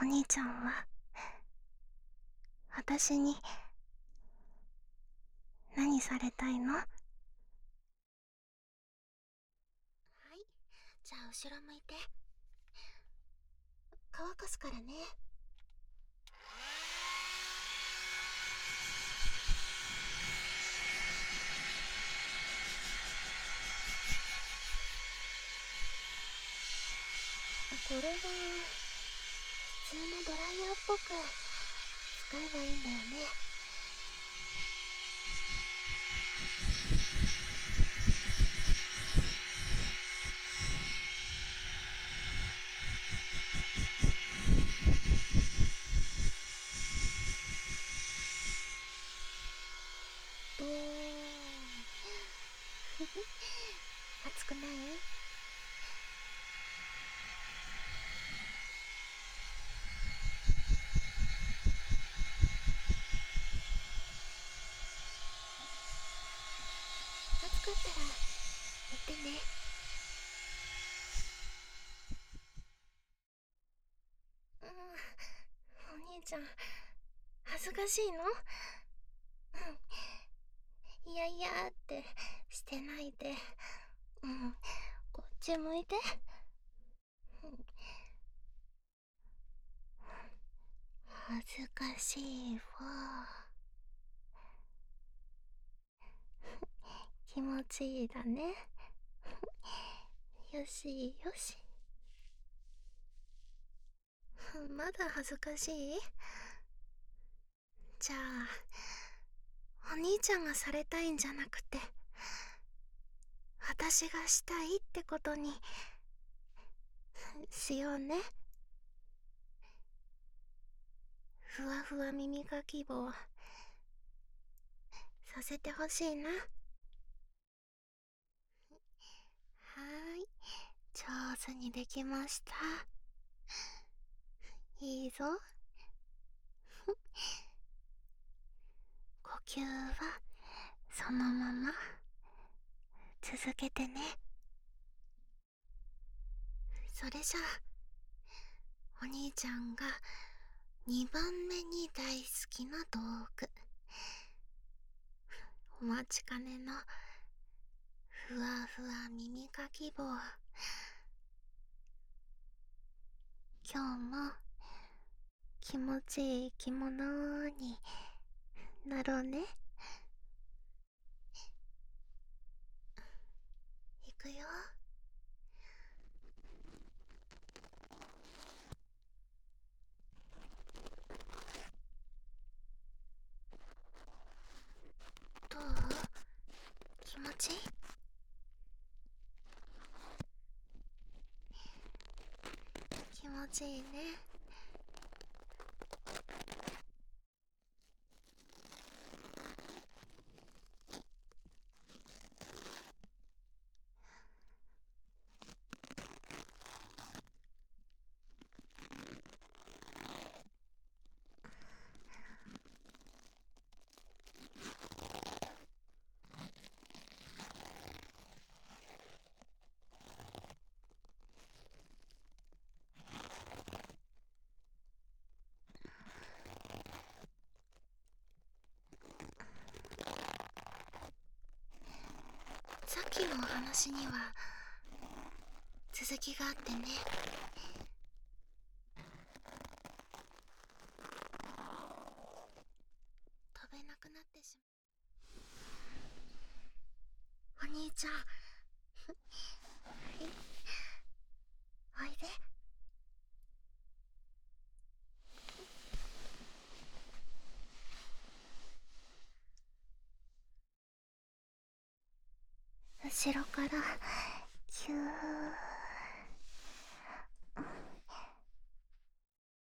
お兄ちゃんは私に何されたいの？はい。じゃあ後ろ向いて。乾かすからね。これは普通のドライヤーっぽく使えばいいんだよね。どーん。熱くない？かったら言ってね。うん。お兄ちゃん恥ずかしいの？うん。いやいやってしてないでうん。こっち向いて。うん。恥ずかしいわ。気持ちいいだね。よ しよし。まだ恥ずかしい？じゃあお兄ちゃんがされたいんじゃなくて私がしたいってことに しようね。ふわふわ耳かき棒させてほしいなはーい上手にできました。いいぞ。呼吸はそのまま。続けてね。それじゃあお兄ちゃんが2番目に大好きな道具。お待ちかねのふわふわ耳かき棒。今日も気持ちいい着物に なろうね。いくよ。どう？気持ちいい気持ちいいね。きのお話には続きがあってね。飛べなくなってしまう。お兄ちゃんはいおいで後ろからキュー。